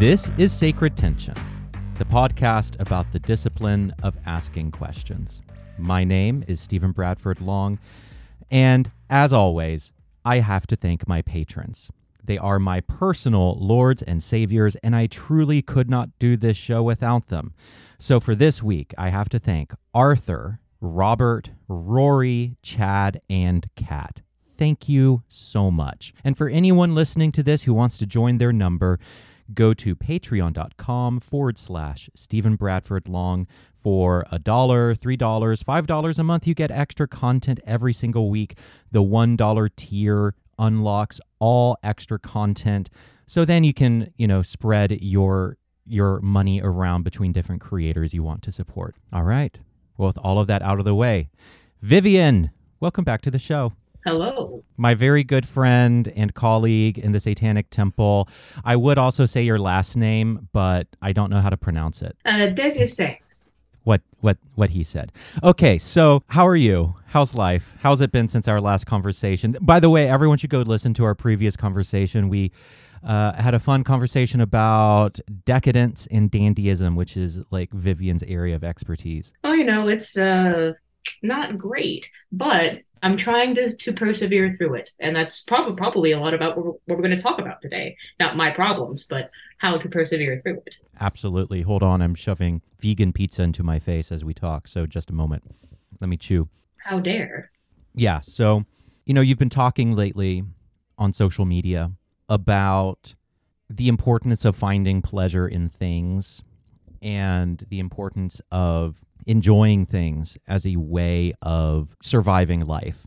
This is Sacred Tension, the podcast about the discipline of asking questions. My name is Stephen Bradford Long, and as always, I have to thank my patrons. They are my personal lords and saviors, and I truly could not do this show without them. So for this week, I have to thank Arthur, Robert, Rory, Chad, and Kat. Thank you so much. And for anyone listening to this who wants to join their number, go to patreon.com forward slash Stephen Bradford Long for a dollar, three dollars, five dollars a month. You get extra content every single week. The one dollar tier unlocks all extra content. So then you can, you know, spread your your money around between different creators you want to support. All right. Well, with all of that out of the way, Vivian, welcome back to the show. Hello. My very good friend and colleague in the Satanic Temple. I would also say your last name, but I don't know how to pronounce it. Uh, Desiussex. What what what he said. Okay, so how are you? How's life? How's it been since our last conversation? By the way, everyone should go listen to our previous conversation. We uh, had a fun conversation about decadence and dandyism, which is like Vivian's area of expertise. Oh, you know, it's uh not great, but I'm trying to, to persevere through it. And that's probably probably a lot about what we're, what we're going to talk about today. Not my problems, but how to persevere through it. Absolutely. Hold on. I'm shoving vegan pizza into my face as we talk. So just a moment. Let me chew. How dare. Yeah. So, you know, you've been talking lately on social media about the importance of finding pleasure in things and the importance of enjoying things as a way of surviving life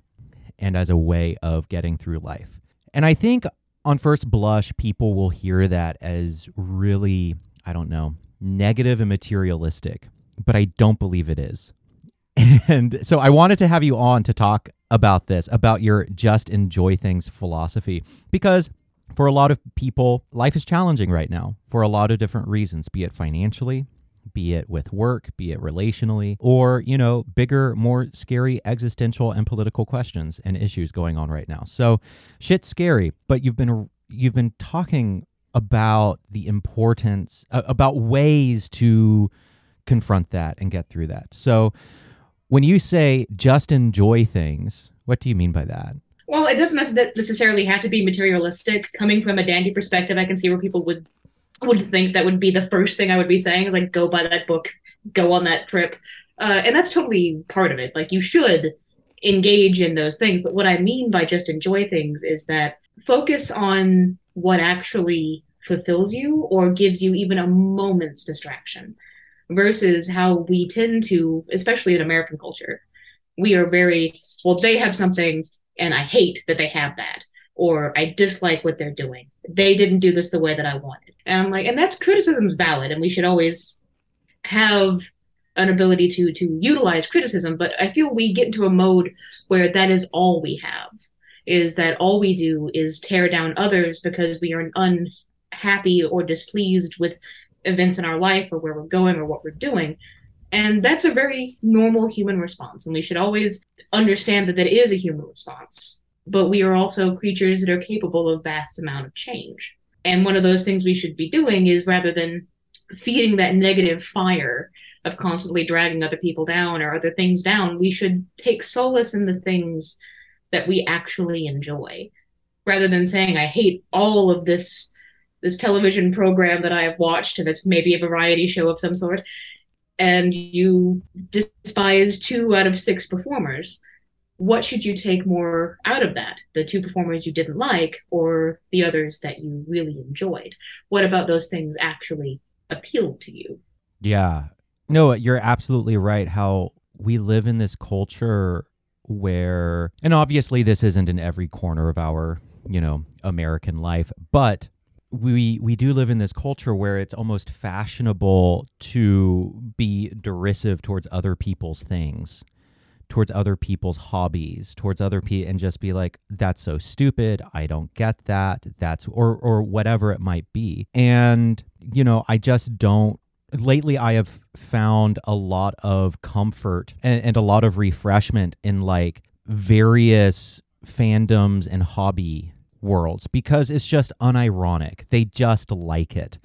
and as a way of getting through life. And I think on first blush, people will hear that as really, I don't know, negative and materialistic, but I don't believe it is. And so I wanted to have you on to talk about this, about your just enjoy things philosophy, because for a lot of people, life is challenging right now for a lot of different reasons, be it financially, be it with work, be it relationally, or, you know, bigger, more scary existential and political questions and issues going on right now. So shit's scary, but you've been you've been talking about the importance uh, about ways to confront that and get through that. So when you say just enjoy things, what do you mean by that? Well, it doesn't necessarily have to be materialistic. Coming from a dandy perspective, I can see where people would would think that would be the first thing I would be saying is like go buy that book, go on that trip, uh, and that's totally part of it. Like you should engage in those things, but what I mean by just enjoy things is that focus on what actually fulfills you or gives you even a moment's distraction versus how we tend to, especially in American culture, we are very well. They have something, and I hate that they have that or I dislike what they're doing. They didn't do this the way that I wanted. And I'm like, and that's criticism is valid, and we should always have an ability to to utilize criticism. But I feel we get into a mode where that is all we have. Is that all we do is tear down others because we are unhappy or displeased with events in our life or where we're going or what we're doing. And that's a very normal human response. And we should always understand that that is a human response but we are also creatures that are capable of vast amount of change. And one of those things we should be doing is rather than feeding that negative fire of constantly dragging other people down or other things down, we should take solace in the things that we actually enjoy rather than saying I hate all of this this television program that I have watched and it's maybe a variety show of some sort and you despise two out of six performers what should you take more out of that? The two performers you didn't like or the others that you really enjoyed? What about those things actually appealed to you? Yeah. No, you're absolutely right. How we live in this culture where, and obviously this isn't in every corner of our, you know, American life, but we we do live in this culture where it's almost fashionable to be derisive towards other people's things towards other people's hobbies, towards other mm-hmm. people, and just be like, "That's so stupid. I don't get that. That's or or whatever it might be." And you know, I just don't. Lately, I have found a lot of comfort and, and a lot of refreshment in like various fandoms and hobby worlds because it's just unironic. They just like it.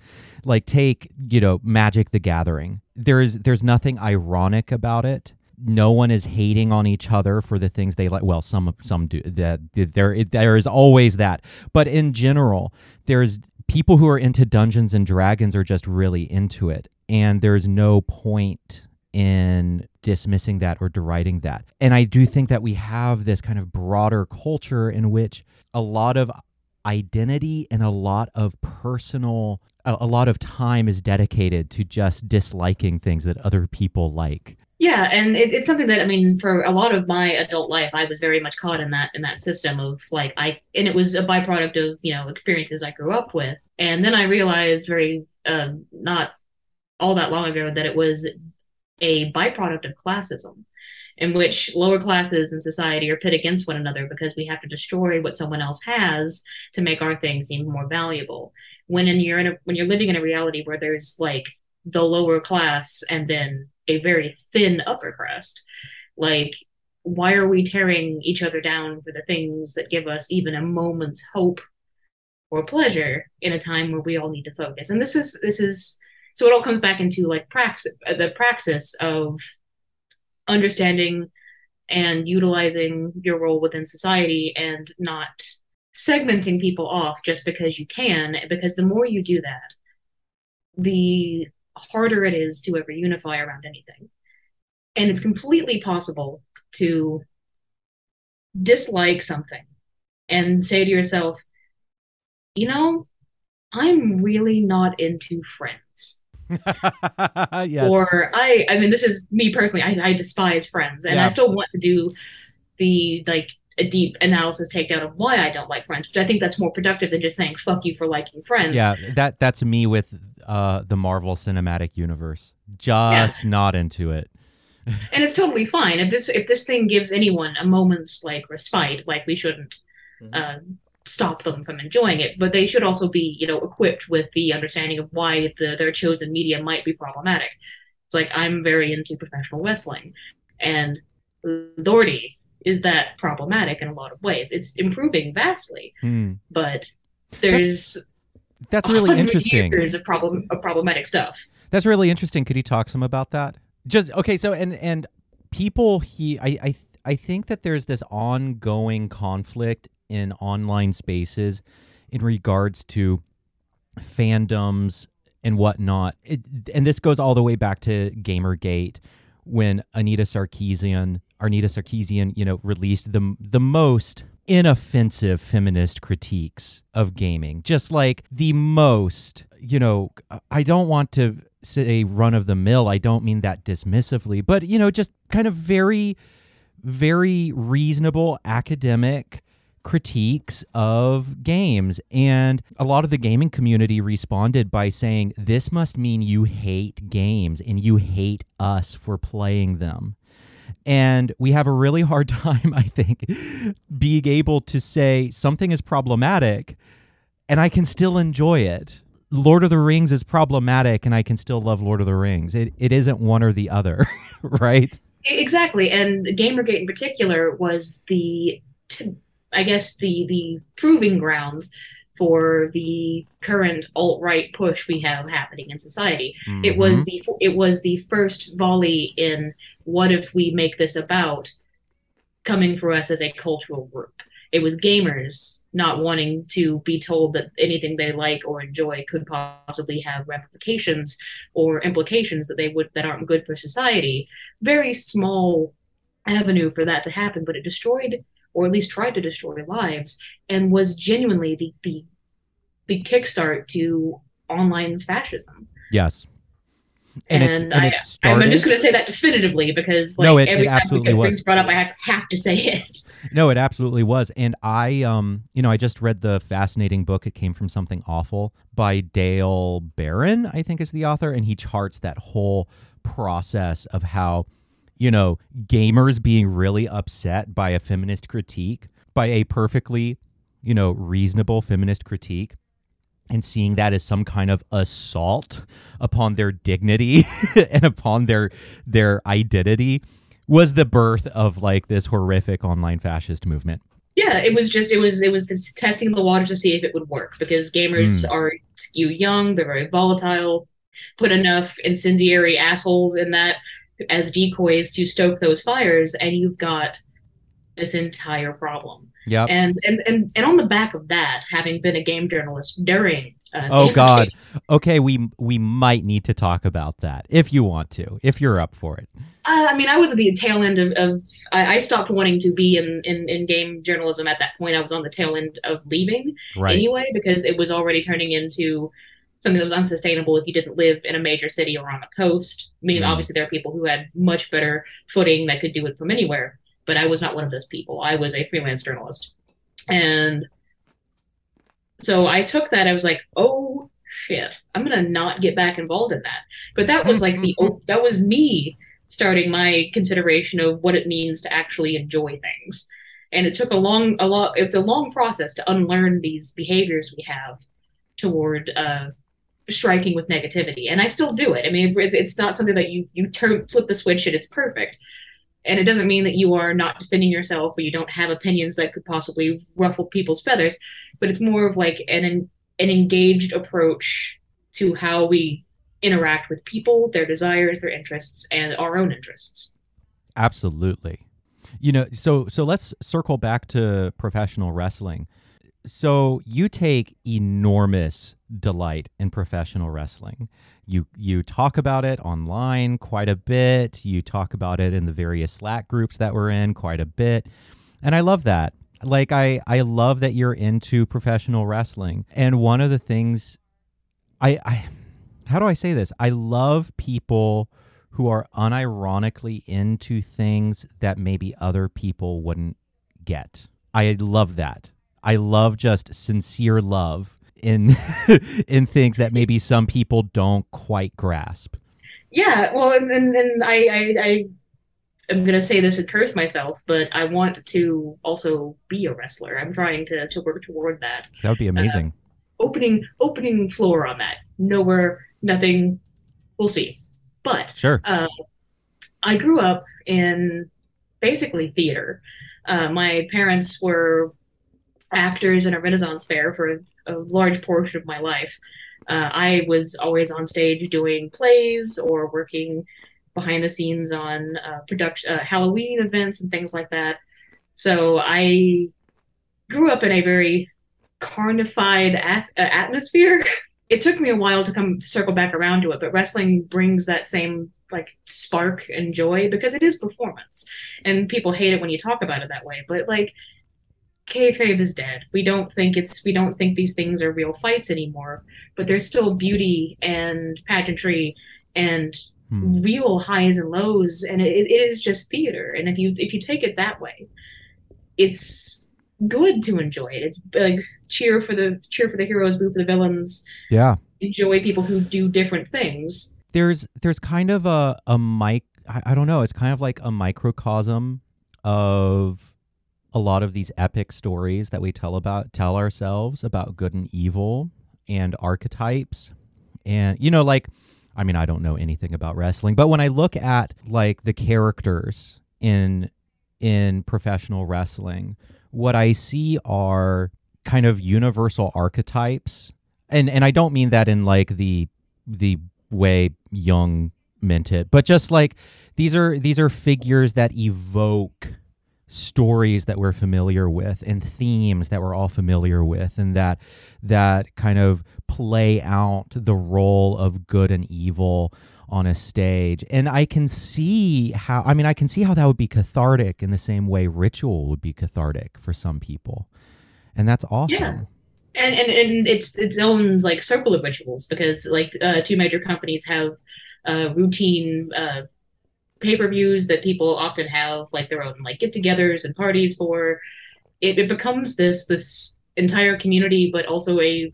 Like take, you know, Magic the Gathering. There is there's nothing ironic about it. No one is hating on each other for the things they like. Well, some some do that. There there is always that, but in general, there's people who are into Dungeons and Dragons are just really into it, and there's no point in dismissing that or deriding that. And I do think that we have this kind of broader culture in which a lot of identity and a lot of personal a, a lot of time is dedicated to just disliking things that other people like. Yeah, and it, it's something that I mean, for a lot of my adult life, I was very much caught in that in that system of like I, and it was a byproduct of you know experiences I grew up with, and then I realized very uh, not all that long ago that it was a byproduct of classism, in which lower classes in society are pit against one another because we have to destroy what someone else has to make our thing seem more valuable. When in you're in a, when you're living in a reality where there's like the lower class and then a very thin upper crust, like why are we tearing each other down for the things that give us even a moment's hope or pleasure in a time where we all need to focus? And this is this is so it all comes back into like praxis the praxis of understanding and utilizing your role within society and not segmenting people off just because you can because the more you do that the harder it is to ever unify around anything and it's completely possible to dislike something and say to yourself you know i'm really not into friends yes. or I I mean this is me personally I, I despise friends and Yeah. I still want to do the like a deep analysis takedown of why I don't like friends which I think that's more productive than just saying fuck you for liking friends Yeah, that that's me with uh, the Marvel Cinematic Universe. Just not into it. and it's totally fine if this if this thing gives anyone a moment's like respite like we shouldn't Mhm. uh, stop them from enjoying it but they should also be you know equipped with the understanding of why the, their chosen media might be problematic it's like i'm very into professional wrestling and lordy is that problematic in a lot of ways it's improving vastly Hmm. but there's That's really interesting. years of problem of problematic stuff That's really interesting. Could you talk some about that? Just okay. So and and people he I I I think that there's this ongoing conflict in online spaces in regards to fandoms and whatnot. It, and this goes all the way back to Gamergate when Anita Sarkeesian, Arnita Sarkeesian, you know, released the the most inoffensive feminist critiques of gaming. Just like the most, you know, I don't want to say run of the mill. I don't mean that dismissively, but you know, just kind of very very reasonable academic critiques of games. And a lot of the gaming community responded by saying, This must mean you hate games and you hate us for playing them. And we have a really hard time, I think, being able to say something is problematic and I can still enjoy it. Lord of the Rings is problematic and I can still love Lord of the Rings. It, it isn't one or the other, right? Exactly, and Gamergate in particular was the, t- I guess the the proving grounds for the current alt right push we have happening in society. It mm-hmm. was the it was the first volley in what if we make this about coming for us as a cultural group. It was gamers not wanting to be told that anything they like or enjoy could possibly have ramifications or implications that they would that aren't good for society. Very small avenue for that to happen, but it destroyed or at least tried to destroy lives and was genuinely the the the kickstart to online fascism. Yes. And, it's and I, it started. I'm just going to say that definitively because like No, it- every it absolutely it was. brought up, I have to, have to say it. No, it absolutely was. And I um you know, I just read the fascinating book It Came from Something Awful by Dale Beran, I think is the author, and he charts that whole process of how, you know, gamers being really upset by a feminist critique, by a perfectly, you know, reasonable feminist critique and seeing that as some kind of assault upon their dignity and upon their their identity was the birth of like this horrific online fascist movement. Yeah, it was just it was it was this testing the waters to see if it would work because gamers Mm. are skew young, they're very volatile. Put enough incendiary assholes in that as decoys to stoke those fires, and you've got this entire problem. Yeah. And and and and on the back of that, having been a game journalist during uh, Oh God. Okay, we we might need to talk about that if you want to, if you're up for it. Uh, I mean, I was at the tail end of, of I, I stopped wanting to be in, in, in game journalism at that point. I was on the tail end of leaving Right. anyway because it was already turning into something that was unsustainable if you didn't live in a major city or on the coast. I mean, Mm. obviously there are people who had much better footing that could do it from anywhere, but I was not one of those people. I was a freelance journalist, and so I took that. I was like, oh shit, I'm gonna not get back involved in that. But that was like the that was me starting my consideration of what it means to actually enjoy things. And it took a long, a lot. It's a long process to unlearn these behaviors we have toward uh, striking with negativity. And I still do it. I mean, it, it's not something that you you turn flip the switch and it's perfect. And it doesn't mean that you are not defending yourself or you don't have opinions that could possibly ruffle people's feathers. But it's more of like an an engaged approach to how we interact with people, their desires, their interests, and our own interests. Absolutely. You know, so so let's circle back to professional wrestling. So you take enormous delight in professional wrestling. You you talk about it online quite a bit. You talk about it in the various Slack groups that we're in quite a bit. And I love that. Like I I love that you're into professional wrestling. And one of the things I I how do I say this? I love people who are unironically into things that maybe other people wouldn't get. I love that. I love just sincere love in in things that maybe some people don't quite grasp. Yeah, well, and and, and I, I I am gonna say this and curse myself, but I want to also be a wrestler. I'm trying to to work toward that. That would be amazing. Opening opening floor on that. Nowhere, nothing. We'll see. But sure. I grew up in basically theater. Uh, my parents were actors in a Renaissance fair for a, large portion of my life. Uh, I was always on stage doing plays or working behind the scenes on uh, production, uh, Halloween events and things like that. So I grew up in a very carnified at- uh, atmosphere. It took me a while to come to circle back around to it, but wrestling brings that same like spark and joy because it is performance, and people hate it when you talk about it that way. But like, kayfabe is dead. We don't think it's we don't think these things are real fights anymore. But there's still beauty and pageantry and Hmm. real highs and lows, and it, it is just theater. And if you if you take it that way, it's good to enjoy it. It's like cheer for the cheer for the heroes, boo for the villains. Yeah. Enjoy people who do different things. There's there's kind of a a mic I, I don't know, it's kind of like a microcosm of a lot of these epic stories that we tell about tell ourselves about good and evil and archetypes. And you know like I mean I don't know anything about wrestling, but when I look at like the characters in in professional wrestling, what I see are kind of universal archetypes. And and I don't mean that in like the the way Jung meant it, but just like these are these are figures that evoke stories that we're familiar with and themes that we're all familiar with and that that kind of play out the role of good and evil on a stage. And i can see how i mean i can see how that would be cathartic in the same way ritual would be cathartic for some people. And that's awesome. Yeah. and and, and it's its own like circle of rituals because like uh, two major companies have uh, routine uh, pay-per-views that people often have like their own like get-togethers and parties for it, it becomes this this entire community but also a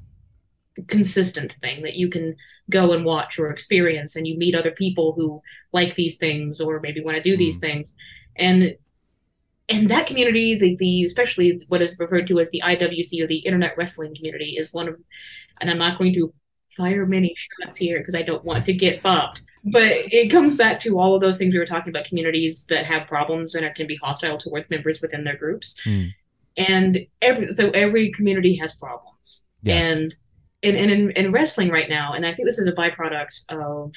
consistent thing that you can go and watch or experience and you meet other people who like these things or maybe want to do these mm. things. And and that community the, the especially what is referred to as the iwc or the internet wrestling community is one of and i'm not going to fire many shots here because i don't want to get bopped but it comes back to all of those things we were talking about communities that have problems and are, can be hostile towards members within their groups Hmm. and every so every community has problems Yes. and and, and in, in wrestling right now and i think this is a byproduct of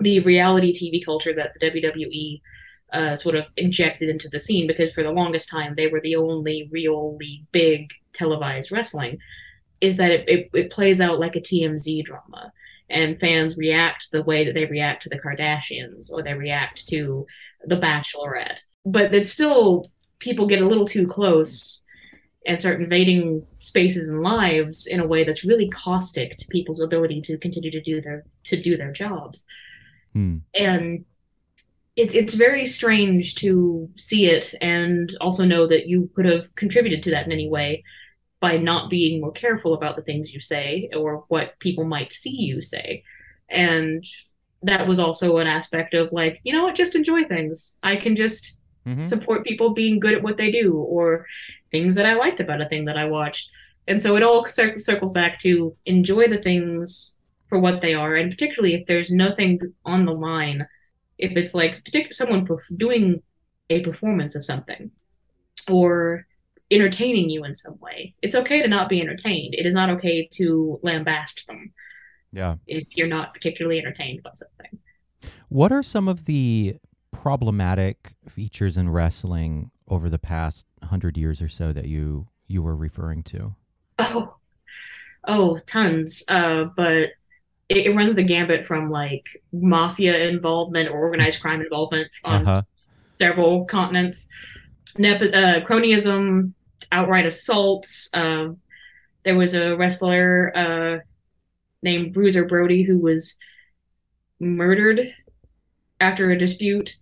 the reality tv culture that the wwe uh, sort of injected into the scene because for the longest time they were the only really big televised wrestling is that it, it, it plays out like a tmz drama and fans react the way that they react to the kardashians or they react to the bachelorette. But it's still people get a little too close and start invading spaces and lives in a way that's really caustic to people's ability to continue to do their to do their jobs. Hmm. and it's it's very strange to see it and also know that you could have contributed to that in any way by not being more careful about the things you say or what people might see you say and that was also an aspect of like you know what just enjoy things i can just Mhm. support people being good at what they do or things that I liked about a thing that I watched. And so it all cir- circles back to enjoy the things for what they are, and particularly if there's nothing on the line, if it's like someone doing a performance of something or entertaining you in some way, it's okay to not be entertained. It is not okay to lambast them Yeah. if you're not particularly entertained by something. What are some of the problematic features in wrestling over the past hundred years or so that you you were referring to? Oh, oh, tons. Uh, but it, it runs the gambit from like mafia involvement or organized crime involvement on Uh-huh. several continents, Nep- uh, cronyism, outright assaults. Um, there was a wrestler uh, named Bruiser Brody who was murdered after a dispute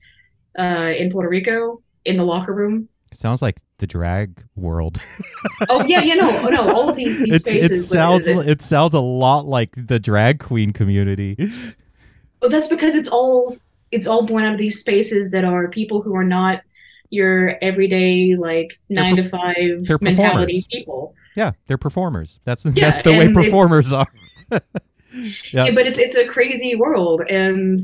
uh, in Puerto Rico in the locker room. Sounds like the drag world. Oh yeah, yeah, no, no, all of these these it, spaces. it sounds that- it sounds a lot like the drag queen community. Well, that's because it's all it's all born out of these spaces that are people who are not your everyday like They're nine per- to five mentality people. Yeah, they're performers. That's Yeah, that's the way performers are. yeah. Yeah, but it's it's a crazy world, and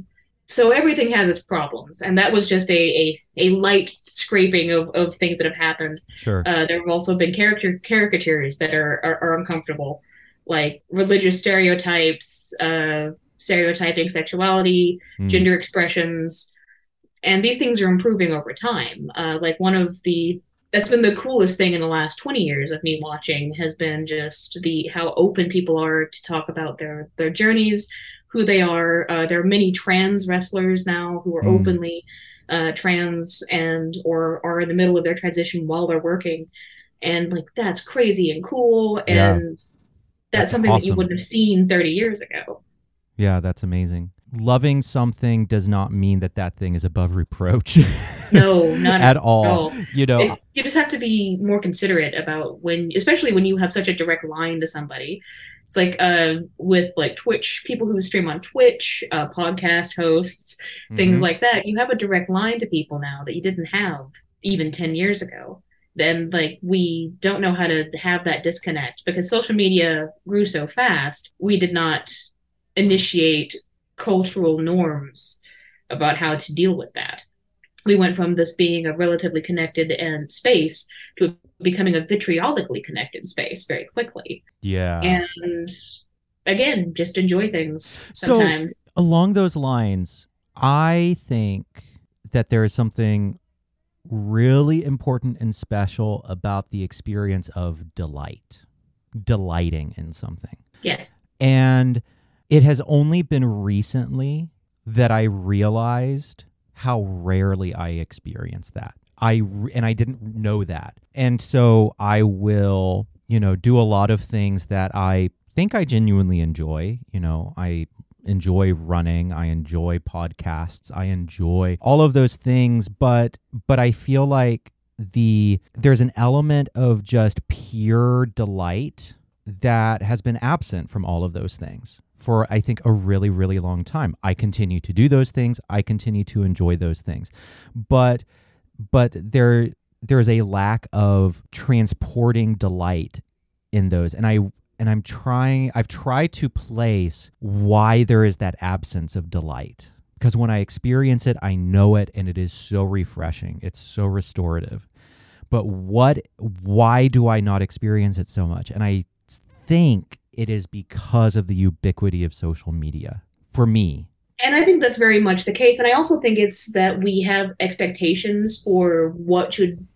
so everything has its problems, and that was just a a, a light scraping of, of things that have happened. Sure. Uh, there have also been character caricatures that are are, are uncomfortable, like religious stereotypes, uh, stereotyping sexuality, Mm. gender expressions and these things are improving over time uh, like one of the that's been the coolest thing in the last 20 years of me watching has been just the how open people are to talk about their their journeys who they are uh, there are many trans wrestlers now who are Mm. openly uh, trans and or are in the middle of their transition while they're working and like that's crazy and cool and Yeah. that's, That's something that you wouldn't have seen 30 years ago Yeah, that's amazing. Loving something does not mean that that thing is above reproach. no not at all. all. You know, It- you just have to be more considerate about when especially when you have such a direct line to somebody it's like uh with like twitch people who stream on twitch uh podcast hosts things mhm. like that you have a direct line to people now that you didn't have even 10 years ago then like we don't know how to have that disconnect because social media grew so fast we did not initiate cultural norms about how to deal with that we went from this being a relatively connected and space to becoming a vitriolically connected space very quickly yeah. and again just enjoy things So- sometimes along those lines, I think that there is something really important and special about the experience of delight, delighting in something. yes And it has only been recently that I realized how rarely I experience that. I and I didn't know that. And so I will, you know, do a lot of things that I think I genuinely enjoy, you know, I enjoy running, I enjoy podcasts, I enjoy all of those things, but but I feel like the there's an element of just pure delight that has been absent from all of those things for I think a really really long time. I continue to do those things, I continue to enjoy those things. But but there there's a lack of transporting delight in those and I and I'm trying I've tried to place why there is that absence of delight because when I experience it I know it and it is so refreshing. It's so restorative. but what why do I not experience it so much? And I think it is because of the ubiquity of social media for me. And I think that's very much the case. And I also think it's that we have expectations for what should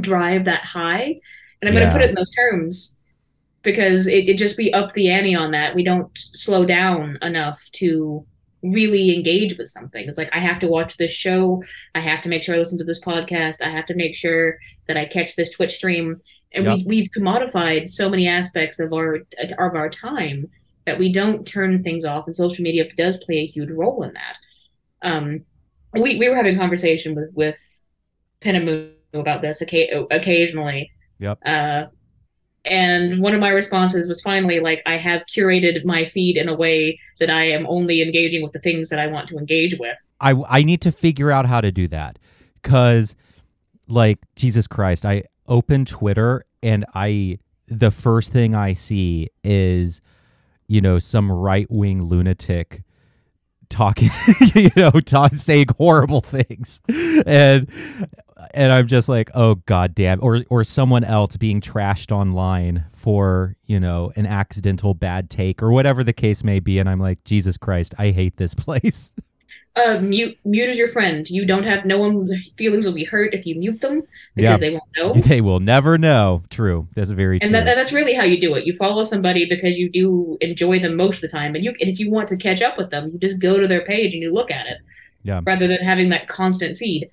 drive that high. And I'm yeah. going to put it in those terms because it, it just be up the ante on that. We don't slow down enough to really engage with something. It's like I have to watch this show, I have to make sure I listen to this podcast, I have to make sure that I catch this Twitch stream. And yep. we we've commodified so many aspects of our of our time that we don't turn things off, and social media does play a huge role in that. Um, we we were having a conversation with with Pen and Moon about this occasionally. Yep. Uh, and one of my responses was finally like, I have curated my feed in a way that I am only engaging with the things that I want to engage with. I I need to figure out how to do that because, like Jesus Christ, I open Twitter and I the first thing I see is, you know, some right wing lunatic talking, you know, talk, saying horrible things, and and I'm just like, oh god damn, or or someone else being trashed online for you know an accidental bad take or whatever the case may be, and I'm like, Jesus Christ, I hate this place. Uh, mute mute is your friend. You don't have no one's feelings will be hurt if you mute them because they won't know. They will never know. True, that's very and true. And that, that's really how you do it. You follow somebody because you do enjoy them most of the time, and you and if you want to catch up with them, you just go to their page and you look at it. Yeah. Rather than having that constant feed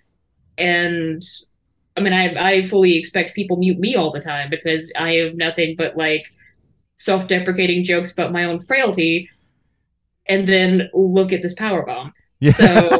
and I mean, I I fully expect people mute me all the time because I have nothing but like self-deprecating jokes about my own frailty, and then look at this power bomb. Yeah. So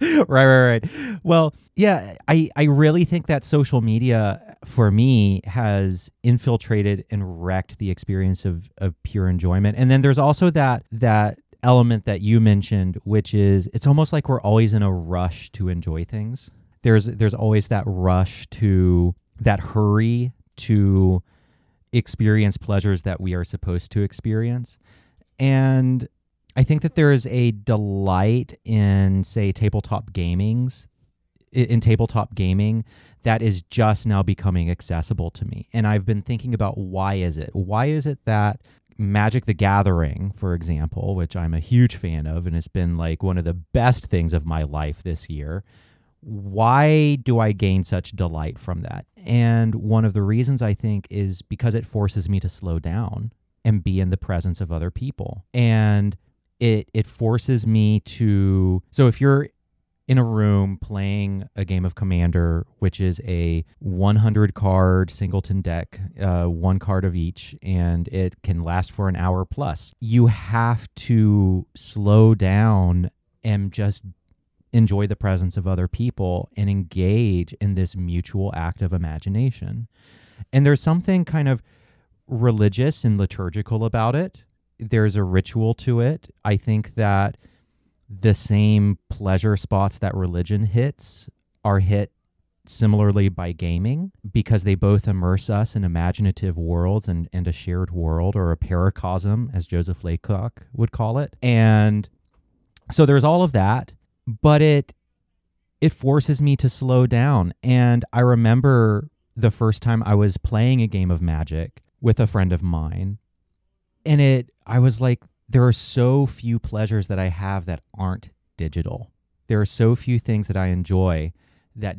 right, right, right. Well, yeah, I I really think that social media for me has infiltrated and wrecked the experience of of pure enjoyment. And then there's also that that element that you mentioned, which is it's almost like we're always in a rush to enjoy things there's there's always that rush to that hurry to experience pleasures that we are supposed to experience and i think that there is a delight in say tabletop gamings in tabletop gaming that is just now becoming accessible to me and i've been thinking about why is it why is it that Magic the Gathering, for example, which I'm a huge fan of, and it's been like one of the best things of my life this year why do I gain such delight from that? And one of the reasons I think is because it forces me to slow down and be in the presence of other people. And it it forces me to so if you're in a room playing a game of commander which is a 100 card singleton deck uh, one card of each and it can last for an hour plus you have to slow down and just enjoy the presence of other people and engage in this mutual act of imagination. And there's something kind of religious and liturgical about it. There's a ritual to it. I think that the same pleasure spots that religion hits are hit similarly by gaming because they both immerse us in imaginative worlds and, and a shared world or a paracosm, as Joseph Laycock would call it. And so there's all of that but it it forces me to slow down. And I remember the first time I was playing a game of Magic with a friend of mine, and it I was like, there are so few pleasures that I have that aren't digital. There are so few things that I enjoy that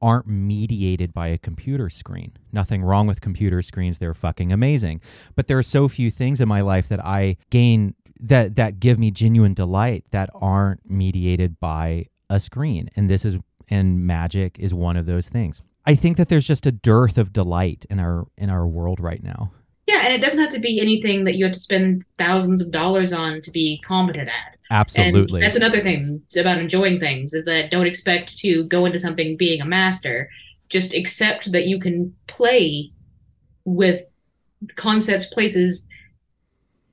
aren't mediated by a computer screen. Nothing wrong with computer screens, they're fucking amazing. But there are so few things in my life that I gain that that give me genuine delight that aren't mediated by a screen and this is and magic is one of those things i think that there's just a dearth of delight in our in our world right now yeah and it doesn't have to be anything that you have to spend thousands of dollars on to be competent at. Absolutely. And that's another thing about enjoying things is that don't expect to go into something being a master. Just accept that you can play with concepts places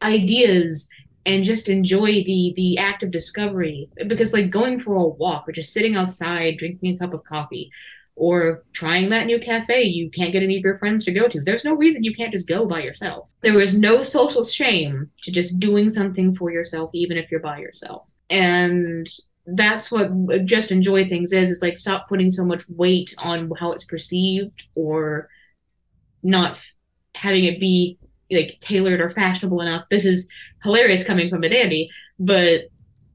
ideas and just enjoy the the act of discovery. Because like going for a walk or just sitting outside drinking a cup of coffee or trying that new cafe you can't get any of your friends to go to there's no reason you can't just go by yourself there is no social shame to just doing something for yourself even if you're by yourself and that's what just enjoy things is. Is like stop putting so much weight on how it's perceived or not having it be like tailored or fashionable enough. This is hilarious coming from a dandy, but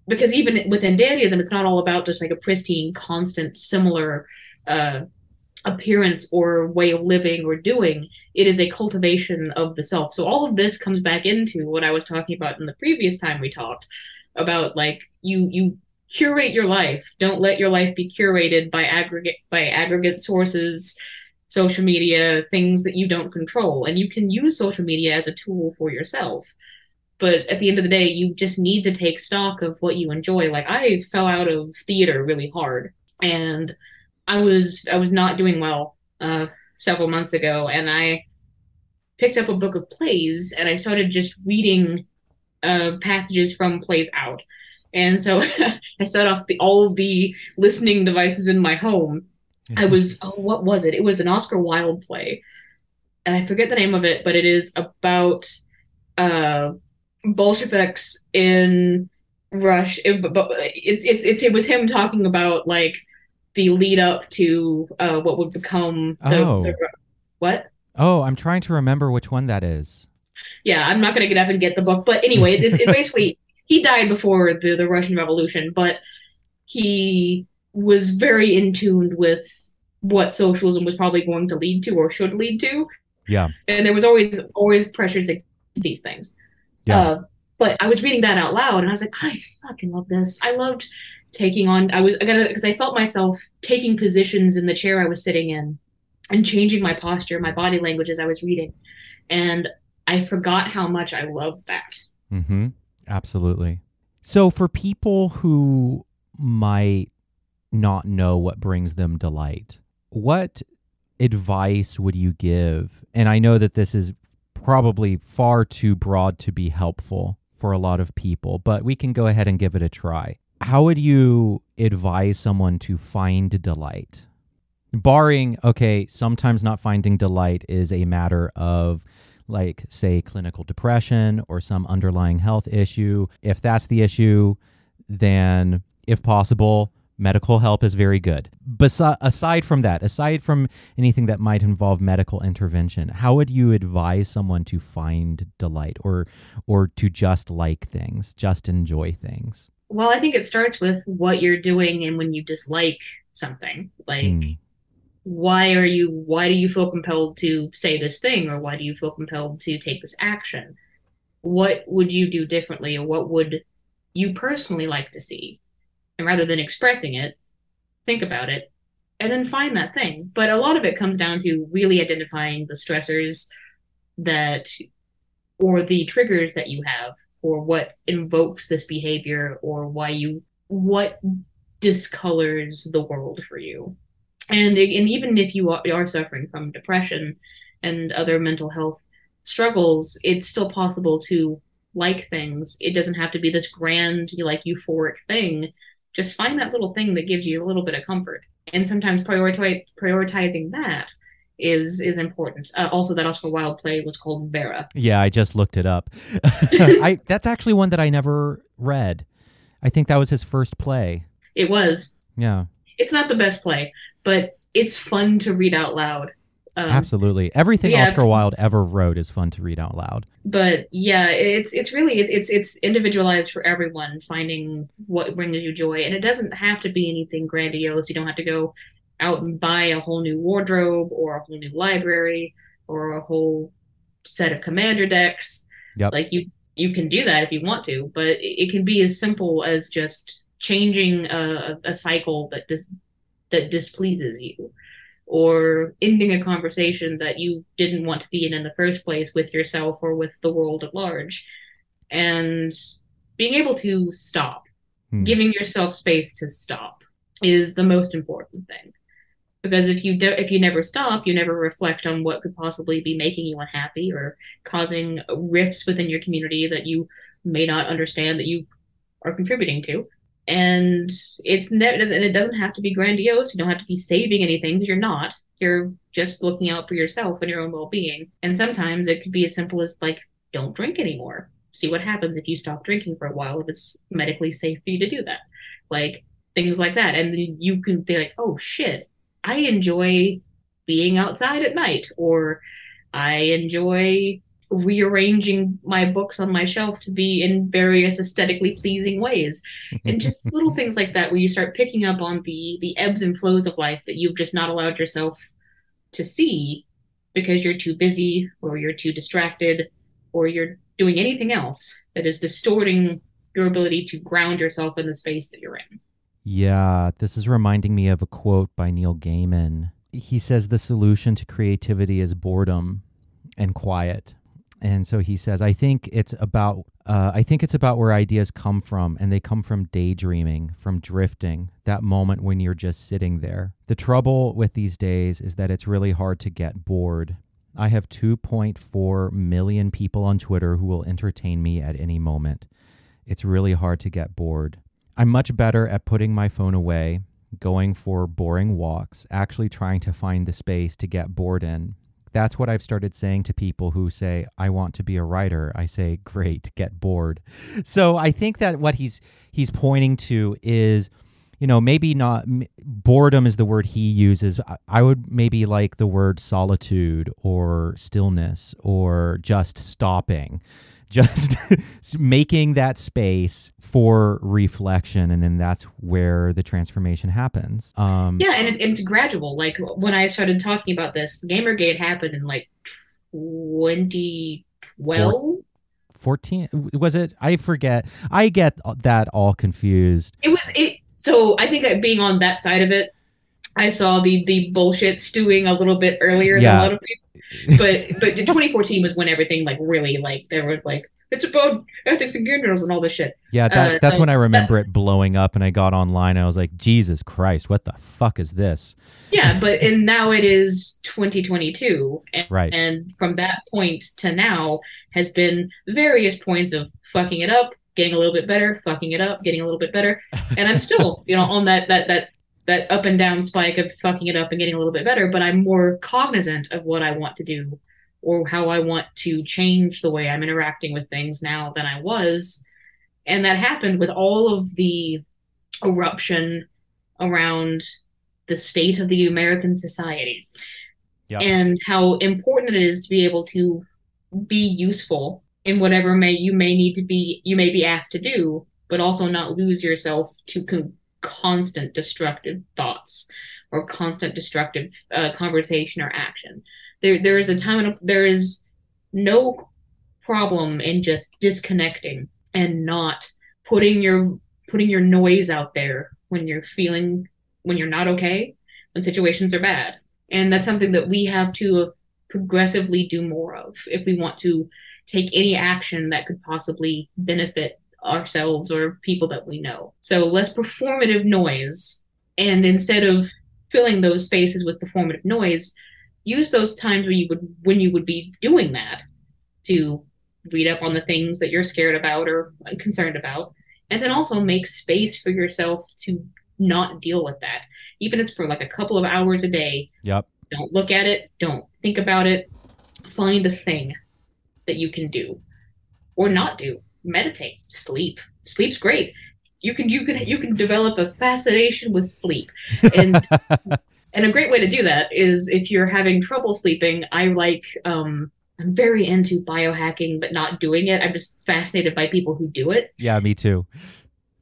because even within dandyism, it's not all about just like a pristine, constant, similar uh, appearance or way of living or doing. It is a cultivation of the self. So all of this comes back into what I was talking about in the previous time we talked about like you you curate your life. Don't let your life be curated by aggregate by aggregate sources, social media, things that you don't control. And you can use social media as a tool for yourself. But at the end of the day, you just need to take stock of what you enjoy. Like I fell out of theater really hard and I was I was not doing well uh, several months ago, and I picked up a book of plays and I started just reading uh, passages from plays out. And so I set off the, all the listening devices in my home. I was oh, what was it? It was an Oscar Wilde play, and I forget the name of it, but it is about uh, Bolsheviks in Russia. It, it's it's it's it was him talking about like the lead up to uh, what would become the, Oh. the what? Oh, I'm trying to remember which one that is. Yeah, I'm not gonna get up and get the book, but anyway, it's, it's basically he died before the the Russian Revolution, but he was very in tune with what socialism was probably going to lead to or should lead to, Yeah. and there was always always pressures against these things. Yeah. Uh, but I was reading that out loud, and I was like, I fucking love this. I loved taking on. I was because I felt myself taking positions in the chair I was sitting in, and changing my posture, my body language as I was reading, and I forgot how much I loved that. Mm-hmm. Absolutely. So for people who might not know what brings them delight, what advice would you give? And I know that this is probably far too broad to be helpful for a lot of people, but we can go ahead and give it a try. How would you advise someone to find delight? Barring, okay, sometimes not finding delight is a matter of like say clinical depression or some underlying health issue. If that's the issue, then if possible, medical help is very good. But aside from that, aside from anything that might involve medical intervention, how would you advise someone to find delight or or to just like things, just enjoy things? Well, I think it starts with what you're doing and when you dislike something. Like Mm. why are you why do you feel compelled to say this thing or why do you feel compelled to take this action? What would you do differently or what would you personally like to see? And rather than expressing it, think about it and then find that thing. But a lot of it comes down to really identifying the stressors that or the triggers that you have or what invokes this behavior or why you what discolors the world for you. And and even if you are, suffering from depression and other mental health struggles it's still possible to like things. It doesn't have to be this grand like euphoric thing. Just find that little thing that gives you a little bit of comfort. And sometimes prioritize prioritizing that is is important uh, also that oscar wilde play was called vera Yeah, I just looked it up. I that's actually one that I never read. I think that was his first play. it was Yeah, it's not the best play but it's fun to read out loud um, absolutely. Everything yeah. Oscar Wilde ever wrote is fun to read out loud. but yeah it's it's really it's, it's it's individualized for everyone finding what brings you joy and it doesn't have to be anything grandiose you don't have to go out and buy a whole new wardrobe or a whole new library or a whole set of commander decks Yep. like you you can do that if you want to but it, can be as simple as just changing a, a cycle that dis, that displeases you or ending a conversation that you didn't want to be in in the first place with yourself or with the world at large and being able to stop Hmm. giving yourself space to stop is the most important thing because if you do if you never stop you never reflect on what could possibly be making you unhappy or causing rifts within your community that you may not understand that you are contributing to. And it's ne- and it doesn't have to be grandiose. You don't have to be saving anything because you're not. You're just looking out for yourself and your own well-being. And sometimes it could be as simple as like don't drink anymore. See what happens if you stop drinking for a while if it's medically safe for you to do that. Like things like that. And you can be like oh shit i enjoy being outside at night or i enjoy rearranging my books on my shelf to be in various aesthetically pleasing ways and just little things like that where you start picking up on the the ebbs and flows of life that you've just not allowed yourself to see because you're too busy or you're too distracted or you're doing anything else that is distorting your ability to ground yourself in the space that you're in. Yeah, this is reminding me of a quote by Neil Gaiman. He says the solution to creativity is boredom and quiet. And so he says i think it's about uh, i think it's about where ideas come from and they come from daydreaming from drifting that moment when you're just sitting there. The trouble with these days is that it's really hard to get bored. I have 2.4 million people on twitter who will entertain me at any moment. It's really hard to get bored i'm much better at putting my phone away going for boring walks actually trying to find the space to get bored in that's what I've started saying to people who say, I want to be a writer. I say, great, get bored. So I think that what he's he's pointing to is, you know, maybe not boredom is the word he uses. I would maybe like the word solitude or stillness or just stopping just making that space for reflection and then that's where the transformation happens. Um yeah and it, it's gradual. Like when i started talking about this gamergate happened in like 2012 14 was it? I forget. I get that all confused. It was it so i think being on that side of it i saw the the bullshit stewing a little bit earlier yeah. than a lot of people but but 2014 was when everything like really like there was like it's about ethics and genders and all this shit. Yeah, that, uh, that's so when I remember it blowing up, and I got online. I was like, Jesus Christ, what the fuck is this? Yeah, but and now it is 2022, and, right? And from that point to now has been various points of fucking it up, getting a little bit better, fucking it up, getting a little bit better, and I'm still, you know, on that that that that up and down spike of fucking it up and getting a little bit better, but I'm more cognizant of what I want to do or how I want to change the way I'm interacting with things now than I was. And that happened with all of the eruption around the state of the American society yep. and how important it is to be able to be useful in whatever may you may need to be you may be asked to do but also not lose yourself to con- constant destructive thoughts or constant destructive uh, conversation or action. There there is a time and there is no problem in just disconnecting and not putting your putting your noise out there when you're feeling when you're not okay when situations are bad. And that's something that we have to progressively do more of if we want to take any action that could possibly benefit ourselves or people that we know. So less performative noise and instead of filling those spaces with performative noise use those times when you would when you would be doing that to read up on the things that you're scared about or concerned about. And then also make space for yourself to not deal with that. Even if it's for like a couple of hours a day yep. don't look at it don't think about it. Find a thing that you can do or not do meditate sleep sleep's great you can you can you can develop a fascination with sleep and and a great way to do that is if you're having trouble sleeping, I like um I'm very into biohacking but not doing it. I'm just fascinated by people who do it. Yeah, me too.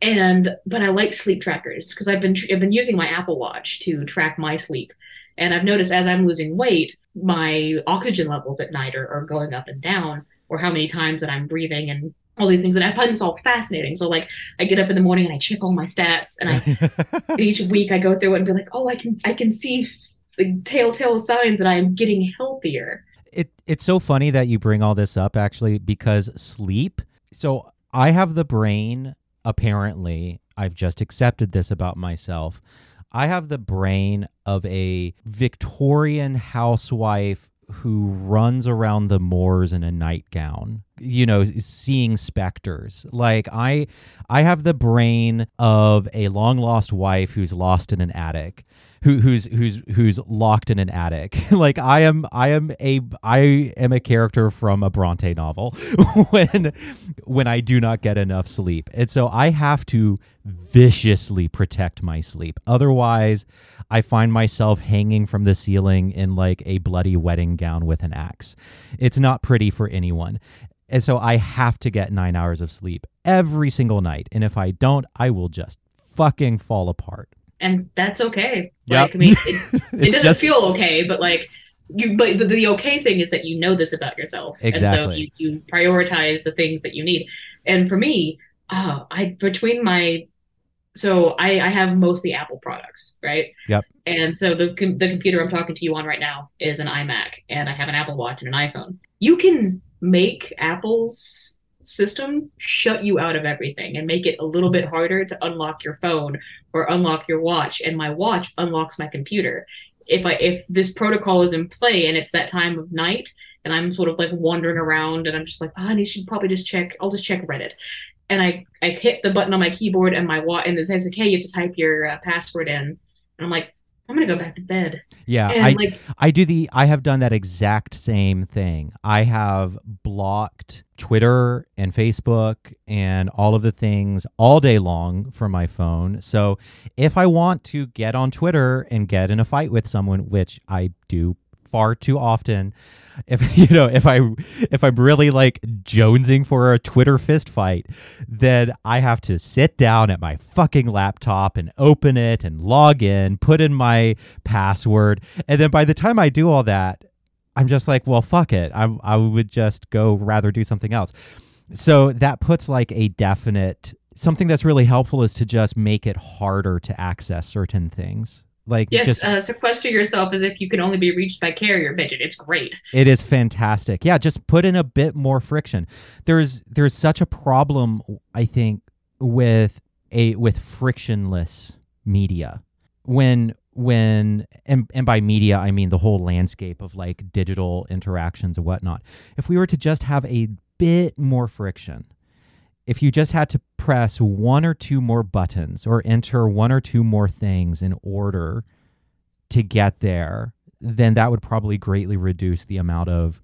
And but I like sleep trackers because I've been I've been using my Apple Watch to track my sleep. And I've noticed as I'm losing weight, my oxygen levels at night are, are going up and down, or how many times that I'm breathing and all these things and I find this all fascinating. So like I get up in the morning and I check all my stats and I each week I go through it and be like, oh I can I can see the telltale signs that I'm getting healthier. It it's so funny that you bring all this up actually because sleep so I have the brain apparently I've just accepted this about myself. I have the brain of a Victorian housewife who runs around the moors in a nightgown you know seeing specters. Like i i have the brain of a long lost wife who's lost in an attic who who's who's who's locked in an attic. Like i am i am a i am a character from a bronte novel when when i do not get enough sleep. And so i have to viciously protect my sleep. Otherwise i find myself hanging from the ceiling in like a bloody wedding gown with an axe. It's not pretty for anyone and so I have to get nine hours of sleep every single night. And if I don't, I will just fucking fall apart. And that's okay. Yep. Like, I mean, it, it doesn't just- feel okay, but like, you, but the, the okay thing is that you know this about yourself. And so Exactly. you, you prioritize the things that you need. And for me, oh, I, between my, so I, I have mostly Apple products, right? Yep. And so the com- the computer I'm talking to you on right now is an iMac, and I have an Apple Watch and an iPhone. You can make Apple's system shut you out of everything and make it a little bit harder to unlock your phone or unlock your watch. And my watch unlocks my computer. If I if this protocol is in play and it's that time of night and I'm sort of like wandering around and I'm just like, oh, I should probably just check. I'll just check Reddit. And I, I hit the button on my keyboard and my watch and it says, okay, you have to type your uh, password in. And I'm like, I'm gonna go back to bed. Yeah, And I like, I do the I have done that exact same thing. I have blocked Twitter and Facebook and all of the things all day long from my phone. So if I want to get on Twitter and get in a fight with someone, which I do far too often, if you know, if I if I'm really like jonesing for a Twitter fist fight, then I have to sit down at my fucking laptop and open it and log in, put in my password, and then by the time I do all that, I'm just like, well, fuck it. I I would just go rather do something else. So that puts like a definite something that's really helpful is to just make it harder to access certain things. Like yes, just uh, sequester yourself as if you can only be reached by carrier pigeon. It's great. It is fantastic. Yeah, just put in a bit more friction. There's there's such a problem I think with a with frictionless media. When when and, and by media I mean the whole landscape of like digital interactions and whatnot. If we were to just have a bit more friction, if you just had to press one or two more buttons or enter one or two more things in order to get there, then that would probably greatly reduce the amount of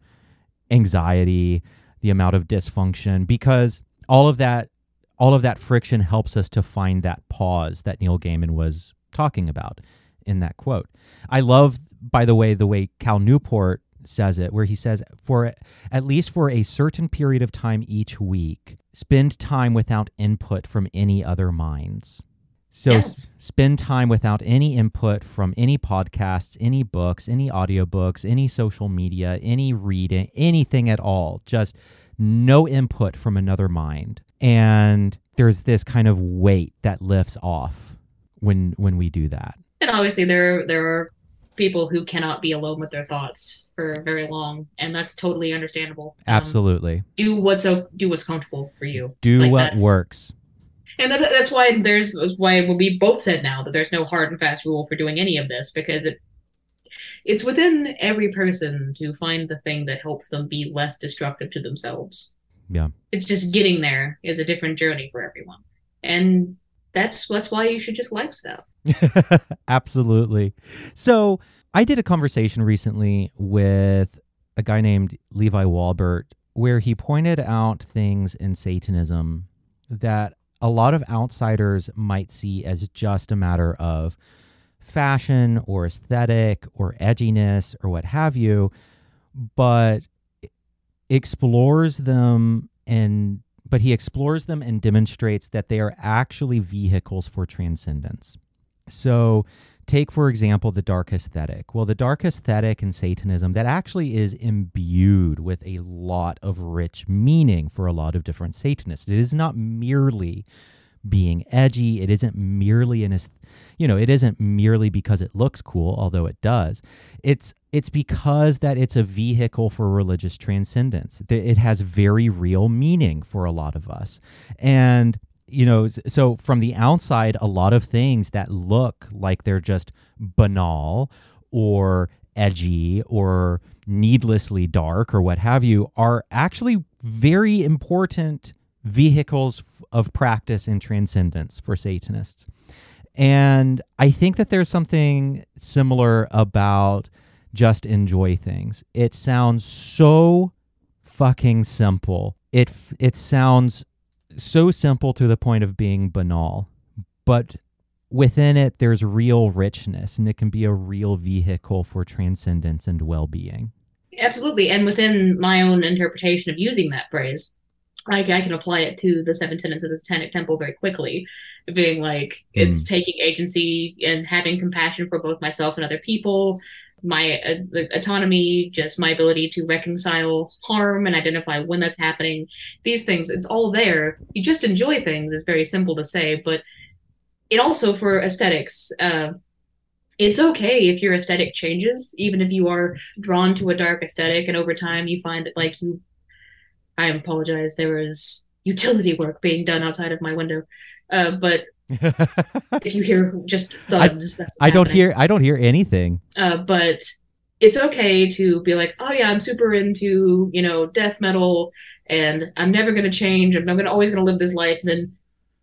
anxiety, the amount of dysfunction because all of that all of that friction helps us to find that pause that Neil Gaiman was talking about in that quote. I love by the way the way Cal Newport says it where he says for at least for a certain period of time each week spend time without input from any other minds. So Yeah. s- spend time without any input from any podcasts, any books, any audiobooks, any social media, any reading, anything at all. Just no input from another mind. And there's this kind of weight that lifts off when when we do that. And obviously, there there are people who cannot be alone with their thoughts for very long, and that's totally understandable. Um, Absolutely. do what's do what's comfortable for you. do like what works. And that, that's why there's that's why we both said now that there's no hard and fast rule for doing any of this because it it's within every person to find the thing that helps them be less destructive to themselves. Yeah. It's just getting there is a different journey for everyone. And that's that's why you should just like lifestyle. Absolutely. So I did a conversation recently with a guy named Levi Walbert where he pointed out things in Satanism that a lot of outsiders might see as just a matter of fashion or aesthetic or edginess or what have you, but explores them and but he explores them and demonstrates that they are actually vehicles for transcendence. So, take for example the dark aesthetic. Well, the dark aesthetic in Satanism that actually is imbued with a lot of rich meaning for a lot of different Satanists. It is not merely being edgy. It isn't merely an, you know, it isn't merely because it looks cool, although it does. It's it's because that it's a vehicle for religious transcendence. It has very real meaning for a lot of us, and you know, so from the outside, a lot of things that look like they're just banal or edgy or needlessly dark or what have you are actually very important vehicles of practice and transcendence for Satanists. And I think that there's something similar about just enjoy things. It sounds so fucking simple. It it sounds so simple to the point of being banal. But within it there's real richness and it can be a real vehicle for transcendence and well-being. Absolutely. And within my own interpretation of using that phrase, I, I can apply it to the seven tenets of the Satanic Temple very quickly, being like it's taking agency and having compassion for both myself and other people, my uh, the autonomy, just my ability to reconcile harm and identify when that's happening. These things, it's all there. You just enjoy things. It's very simple to say, but it also for aesthetics. Uh, it's okay if your aesthetic changes, even if you are drawn to a dark aesthetic, and over time you find that like you I apologize. There was utility work being done outside of my window, uh, but if you hear just thuds, I, I don't hear. I don't hear anything. Uh, but it's okay to be like, oh yeah, I'm super into you know death metal, and I'm never gonna change. I'm gonna always gonna live this life. And then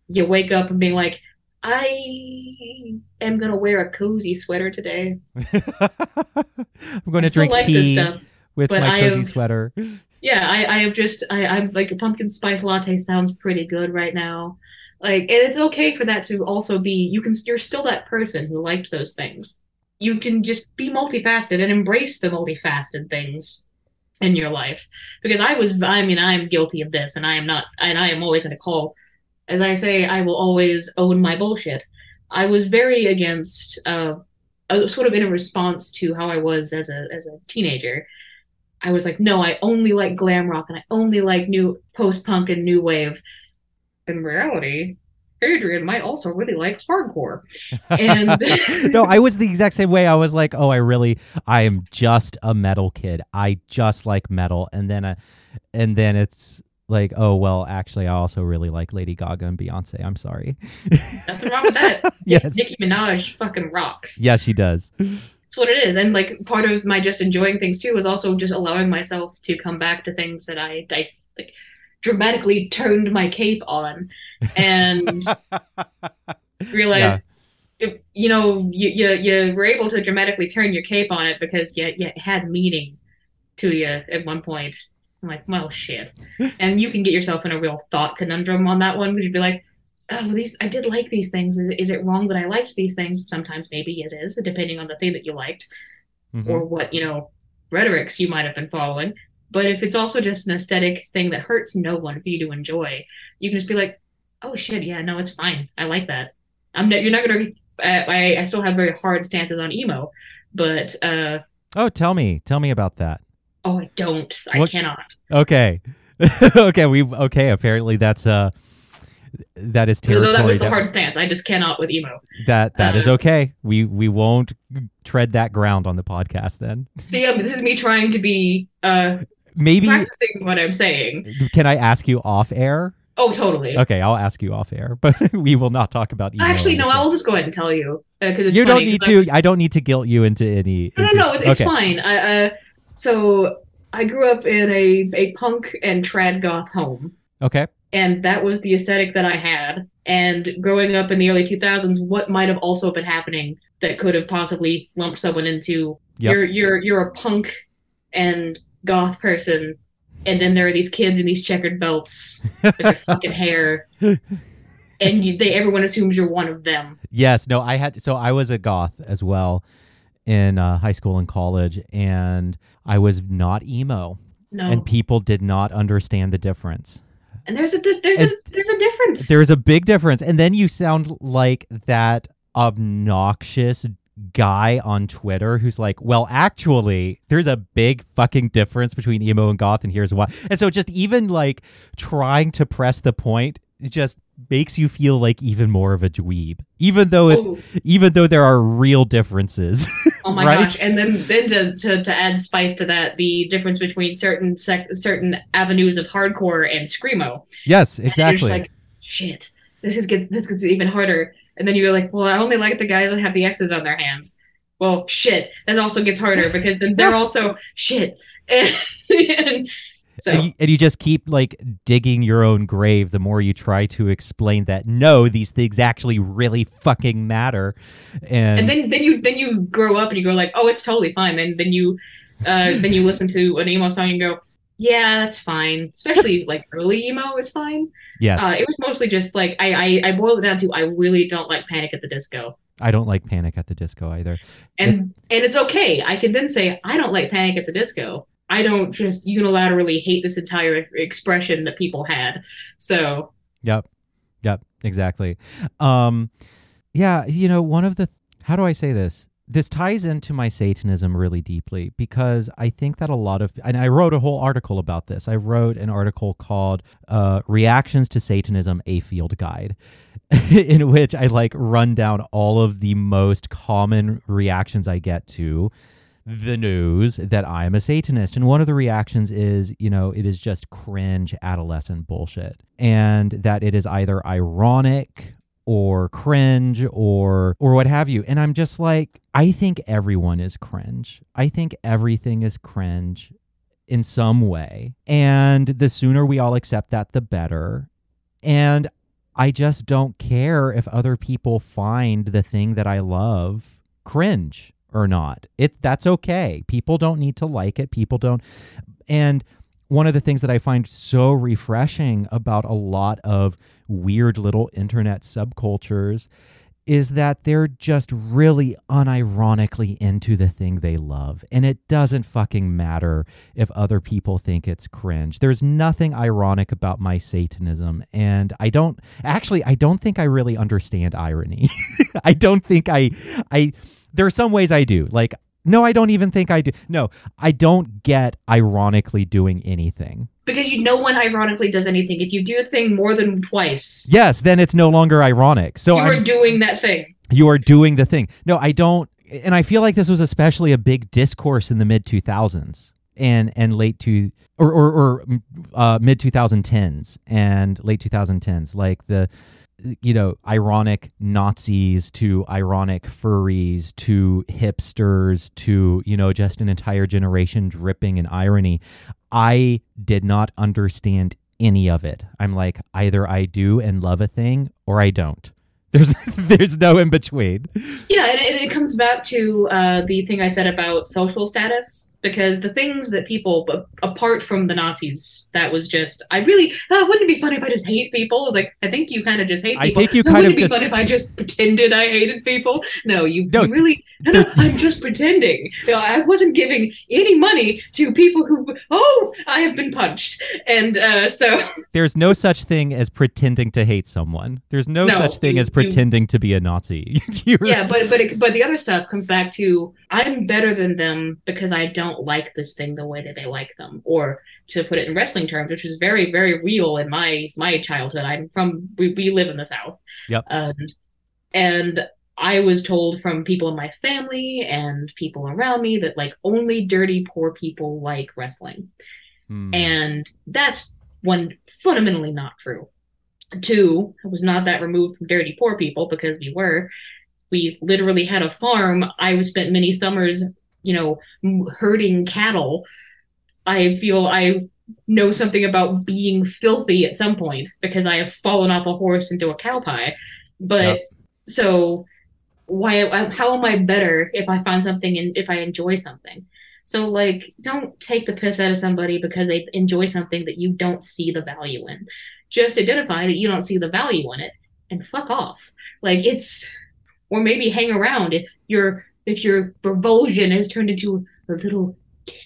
you wake up and being like, I am gonna wear a cozy sweater today. I'm going to drink like tea stuff, with my cozy have, sweater. Yeah, I, I have just I, I'm like a pumpkin spice latte sounds pretty good right now. Like, and it's okay for that to also be you can you're still that person who liked those things. You can just be multifaceted and embrace the multifaceted things in your life. Because I was I mean, I am guilty of this and I am not and I am always gonna call as I say, I will always own my bullshit. I was very against uh, sort of in a response to how I was as a as a teenager I was like, no, I only like glam rock and I only like new post punk and new wave. In reality, Adrian might also really like hardcore. And no, I was the exact same way. I was like, oh, I really, I am just a metal kid. I just like metal, and then, uh, and then it's like, oh well, actually, I also really like Lady Gaga and Beyonce. I'm sorry. Nothing wrong with that. yes, Nicki Minaj fucking rocks. Yeah, she does. It's what it is. And like part of my just enjoying things too was also just allowing myself to come back to things that I, I like dramatically turned my cape on and realized yeah. you know you, you you were able to dramatically turn your cape on it because you, you had meaning to you at one point i'm like well shit and you can get yourself in a real thought conundrum on that one because you'd be like oh, these I did like these things. Is, is, it wrong that I liked these things? Sometimes maybe it is, depending on the thing that you liked mm-hmm. or what you know rhetorics you might have been following. But if it's also just an aesthetic thing that hurts no one for you to enjoy, you can just be like, oh shit, yeah, no, it's fine. I like that. I'm not, you're not gonna. I I still have very hard stances on emo, but uh. Oh, tell me, tell me about that. Oh, I don't. I cannot. Okay. okay, we okay. Apparently, that's uh that is territory. that was the that, hard stance. I just cannot with emo. That that uh, is okay. We we won't tread that ground on the podcast then. See, um, this is me trying to be uh maybe practicing what I'm saying. Can I ask you off air? Oh, totally. Okay, I'll ask you off air, but we will not talk about emo. Actually, no, I'll just go ahead and tell you because uh, you don't need to. Was... I don't need to guilt you into any. No, into... no, no, it's, okay. fine. I, uh, so I grew up in a a punk and trad goth home. Okay and that was the aesthetic that I had. And growing up in the early 2000s, what might have also been happening that could have possibly lumped someone into yep. you're you're you're a punk and goth person, and then there are these kids in these checkered belts with their fucking hair. And you, they everyone assumes you're one of them. Yes, no, I had so I was a goth as well in uh, high school and college, and I was not emo. No. And people did not understand the difference. And there's a there's and a there's a difference. There's a big difference. And then you sound like that obnoxious guy on Twitter who's like, well, actually, there's a big fucking difference between emo and goth, and here's why. And so just even like trying to press the point just makes you feel like even more of a dweeb, even though it, oh. even though there are real differences. Oh my right? gosh! And then then to, to to add spice to that, the difference between certain sec- certain avenues of hardcore and screamo. Yes, exactly. like, shit, this is gets this gets even harder. And then you're like, well, I only like the guys that have the X's on their hands. Well, shit, that also gets harder because then they're also shit. And, and So and, you, and you just keep like digging your own grave the more you try to explain that no, these things actually really fucking matter. And, and then then you then you grow up and you go like, oh, it's totally fine. Then then you uh then you listen to an emo song and go, yeah, that's fine. Especially like early emo is fine. yes, Uh, it was mostly just like I, I I boiled it down to I really don't like Panic at the Disco. I don't like Panic at the Disco either. and and it's okay. I can then say I don't like Panic at the Disco. I don't just unilaterally hate this entire expression that people had. So Yep. Yep. Exactly. Um yeah, you know, one of the how do I say this? This ties into my Satanism really deeply because I think that a lot of and I wrote a whole article about this. I wrote an article called uh Reactions to Satanism A Field Guide in which I like run down all of the most common reactions I get to the news that I am a Satanist. And one of the reactions is, you know, it is just cringe adolescent bullshit. And that it is either ironic or cringe or or what have you. And I'm just like, I think everyone is cringe. I think everything is cringe in some way. And the sooner we all accept that, the better. And I just don't care if other people find the thing that I love cringe or not. It that's okay. People don't need to like it. People don't and one of the things that I find so refreshing about a lot of weird little internet subcultures is that they're just really unironically into the thing they love. And it doesn't fucking matter if other people think it's cringe. There's nothing ironic about my Satanism. And I don't actually, I don't think I really understand irony. I don't think I, I, there are some ways I do. Like, no, I don't even think I do. No, I don't get ironically doing anything. because you no one ironically does anything. If you do a thing more than twice, Yes, then it's no longer ironic. So you I'm, are doing that thing. you are doing the thing. No, I don't. And I feel like this was especially a big discourse in the mid 2000s and and late to or or, or uh, mid 2010s and late 2010s, like the you know ironic Nazis to ironic furries to hipsters to you know just an entire generation dripping in irony. I did not understand any of it. I'm like either I do and love a thing or I don't. There's there's no in between. Yeah, and it, it comes back to uh, the thing I said about social status because the things that people, apart from the Nazis, that was just I really uh, wouldn't it be funny if I just hate people? It's like I think you kind of just hate people. I think you No, kind wouldn't of it be funny if I just pretended I hated people? No, you, No, you really no, no, I'm just pretending. You know, I wasn't giving any money to people who oh I have been punched, and uh, so There's no such thing as pretending to hate someone. There's no, No, such thing you- as you- pretending to be a Nazi. You- yeah but but it, but the other stuff comes back to i'm better than them because i don't like this thing the way that they like them or to put it in wrestling terms which is very very real in my my childhood i'm from we, we live in the south Yep. and and i was told from people in my family and people around me that like only dirty poor people like wrestling Hmm. and that's one fundamentally not true. Two, I was not that removed from dirty poor people because we were. We literally had a farm. I was spent many summers, you know, herding cattle. I feel I know something about being filthy at some point because I have fallen off a horse into a cow pie. But Yep. so why how am I better if I find something and if I enjoy something? So like don't take the piss out of somebody because they enjoy something that you don't see the value in. Just identify that you don't see the value in it and fuck off. Like it's or maybe hang around if your if your revulsion has turned into a little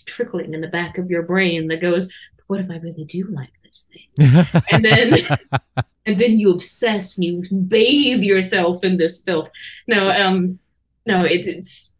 trickling in the back of your brain that goes, what if I really do like this thing? And then and then you obsess and you bathe yourself in this filth. No, um, no, it, it's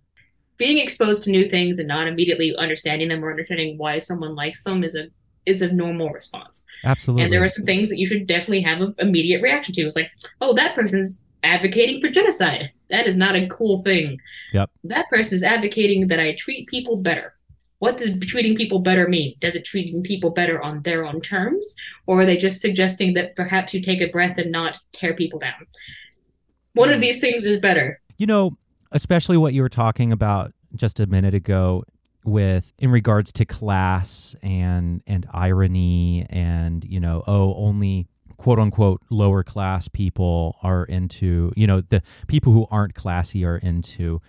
being exposed to new things and not immediately understanding them or understanding why someone likes them is a is a normal response. Absolutely. And there are some things that you should definitely have an immediate reaction to. It's like, oh, that person's advocating for genocide. That is not a cool thing. Yep. That person is advocating that I treat people better. What does treating people better mean? Does it treating people better on their own terms? Or are they just suggesting that perhaps you take a breath and not tear people down? One of hmm. these things is better. you know, especially what you were talking about just a minute ago with in regards to class and and irony and you know oh only quote unquote lower class people are into you know the people who aren't classy are into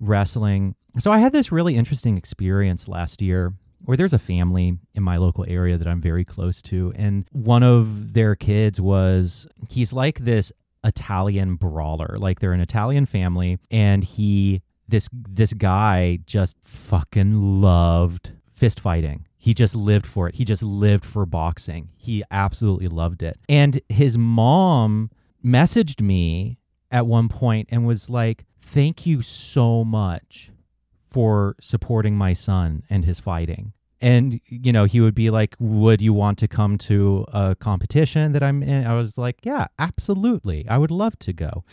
wrestling. So i had this really interesting experience last year where there's a family in my local area that i'm very close to and one of their kids was he's like this italian brawler. Like they're an italian family and he this this guy just fucking loved fist fighting. He just lived for it. He just lived for boxing. He absolutely loved it. And his mom messaged me at one point and was like, "Thank you so much for supporting my son and his fighting." And you know, he would be like, "Would you want to come to a competition that I'm in?" I was like, "Yeah, absolutely. I would love to go."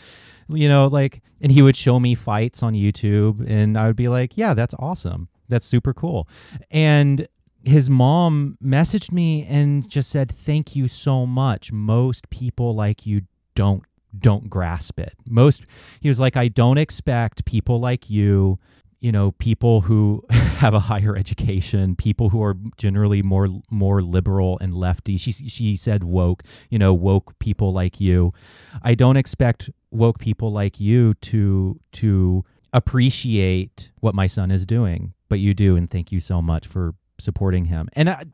You know, like and he would show me fights on YouTube and I would be like, "Yeah, that's awesome." That's super cool. And his mom messaged me and just said, "Thank you so much. Most people like you don't don't grasp it. Most he was like, I don't expect people like you, you know, people who have a higher education, people who are generally more more liberal and lefty. She she said woke, you know, woke people like you. I don't expect woke people like you to to appreciate what my son is doing but you do, and thank you so much for supporting him. And I,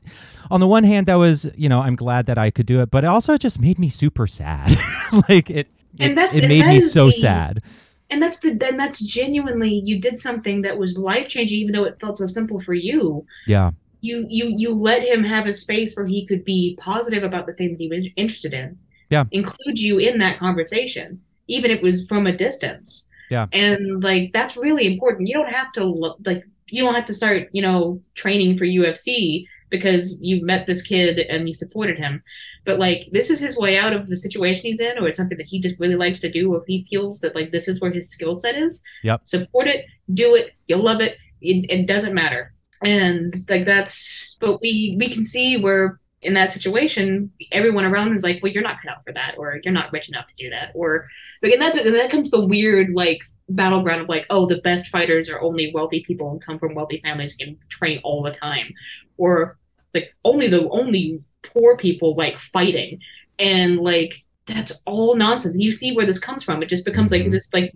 on the one hand, that was you know I'm glad that I could do it, but it also just made me super sad. like it, and it, that's it made me so the, sad. And that's the then that's genuinely you did something that was life changing, even though it felt so simple for you. Yeah. You you you let him have a space where he could be positive about the thing that he was interested in. Yeah. Include you in that conversation, even if it was from a distance. Yeah. And like that's really important. You don't have to like you don't have to start, you know, training for UFC because you met this kid and you supported him. But like this is his way out of the situation he's in, or it's something that he just really likes to do, or he feels that like this is where his skill set is. Yep. Support it, do it, you'll love it. It, it doesn't matter. And like that's but we we can see where in that situation, everyone around is like, well, you're not cut out for that, or you're not rich enough to do that, or like, and that's and that comes the weird like battleground of like, oh, the best fighters are only wealthy people and come from wealthy families and can train all the time, or like only the only poor people like fighting, and like that's all nonsense. And you see where this comes from. It just becomes like mm-hmm. this like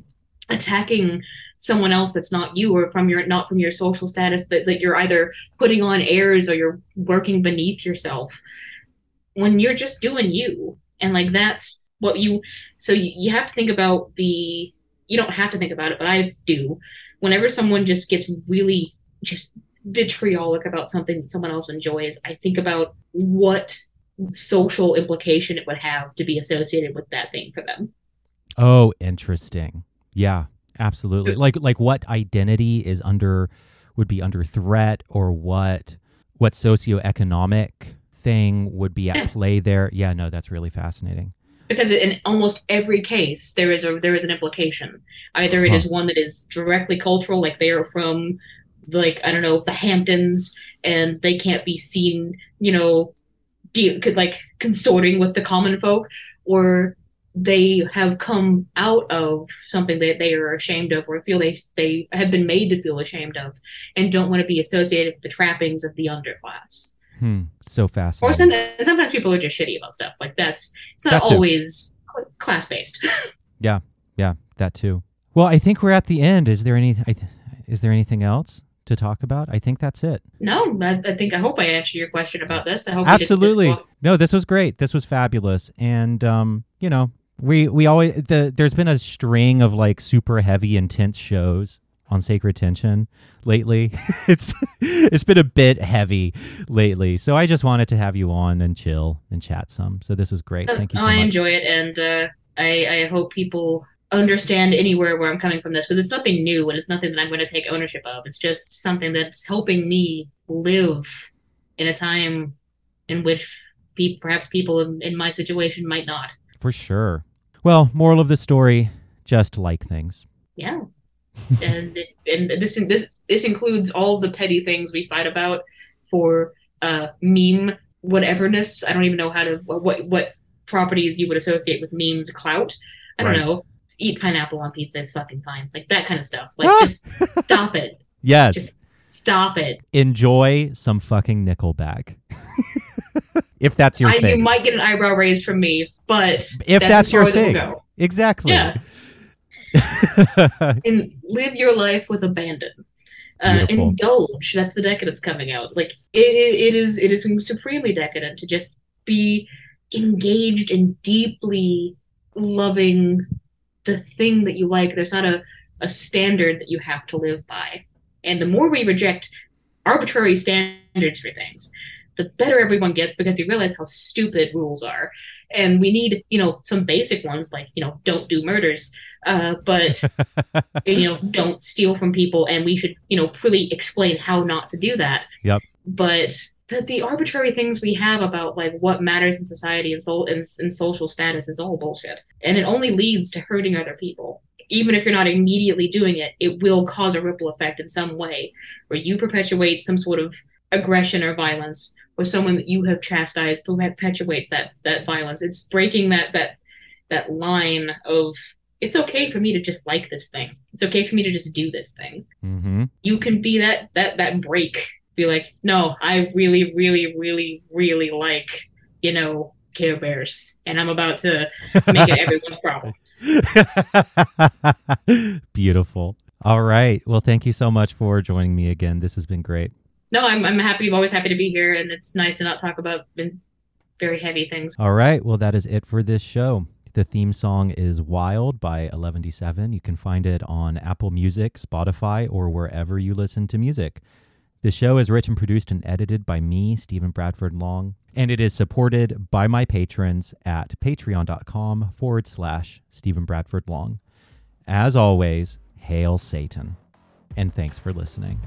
attacking someone else that's not you or from your not from your social status that, that you're either putting on airs or you're working beneath yourself when you're just doing you and like that's what you so you, you have to think about the you don't have to think about it, but I do. Whenever someone just gets really just vitriolic about something that someone else enjoys, I think about what social implication it would have to be associated with that thing for them. Oh, interesting. Yeah, absolutely. Like like what identity is under would be under threat or what what socioeconomic thing would be at yeah. play there. Yeah, no, that's really fascinating because in almost every case there is a there is an implication either it huh. is one that is directly cultural like they are from like i don't know the hamptons and they can't be seen you know de- like consorting with the common folk or they have come out of something that they are ashamed of or feel they they have been made to feel ashamed of and don't want to be associated with the trappings of the underclass Hmm. So fascinating. Or sometimes, sometimes people are just shitty about stuff. Like that's it's not that always class based. yeah, yeah, that too. Well, I think we're at the end. Is there any? Is there anything else to talk about? I think that's it. No, I, I think I hope I answered your question about this. I hope absolutely. No, this was great. This was fabulous, and um, you know, we we always the there's been a string of like super heavy, intense shows on Sacred Tension lately. it's it's been a bit heavy lately, so I just wanted to have you on and chill and chat some. So this is great. Thank you. So I enjoy it, and uh, I I hope people understand anywhere where I'm coming from this because it's nothing new and it's nothing that I'm going to take ownership of. It's just something that's helping me live in a time in which pe- perhaps people in, in my situation might not. For sure. Well, moral of the story: just like things. Yeah and and this this this includes all the petty things we fight about for uh, meme whateverness. I don't even know how to what what properties you would associate with memes clout. I don't right. know. Eat pineapple on pizza, it's fucking fine. Like that kind of stuff. Like just stop it. Yes. Just Stop it. Enjoy some fucking Nickelback. if that's your I, thing. You might get an eyebrow raised from me, but if that's, as your thing. Exactly. Yeah. and live your life with abandon. Uh, indulge. That's the decadence coming out. Like it, it, is. It is supremely decadent to just be engaged and deeply loving the thing that you like. There's not a, a standard that you have to live by. And the more we reject arbitrary standards for things, the better everyone gets because we realize how stupid rules are. And we need, you know, some basic ones like, you know, don't do murders, uh, but, you know, don't steal from people. And we should, you know, really explain how not to do that. Yep. But the, the arbitrary things we have about like what matters in society and, so, and, and social status is all bullshit. And it only leads to hurting other people even if you're not immediately doing it, it will cause a ripple effect in some way where you perpetuate some sort of aggression or violence, or someone that you have chastised perpetuates that that violence. It's breaking that that that line of it's okay for me to just like this thing. It's okay for me to just do this thing. hmm You can be that that that break. Be like, no, I really, really, really, really like, you know, Care Bears, and I'm about to make it everyone's problem. Beautiful. All right. Well, thank you so much for joining me again. This has been great. No, I'm I'm happy. I'm always happy to be here, and it's nice to not talk about very heavy things. All right. Well, that is it for this show. The theme song is Wild by 11D7. You can find it on Apple Music, Spotify, or wherever you listen to music. The show is written, produced, and edited by me, Stephen Bradford Long, and it is supported by my patrons at patreon.com forward slash Stephen Bradford Long. As always, hail Satan, and thanks for listening.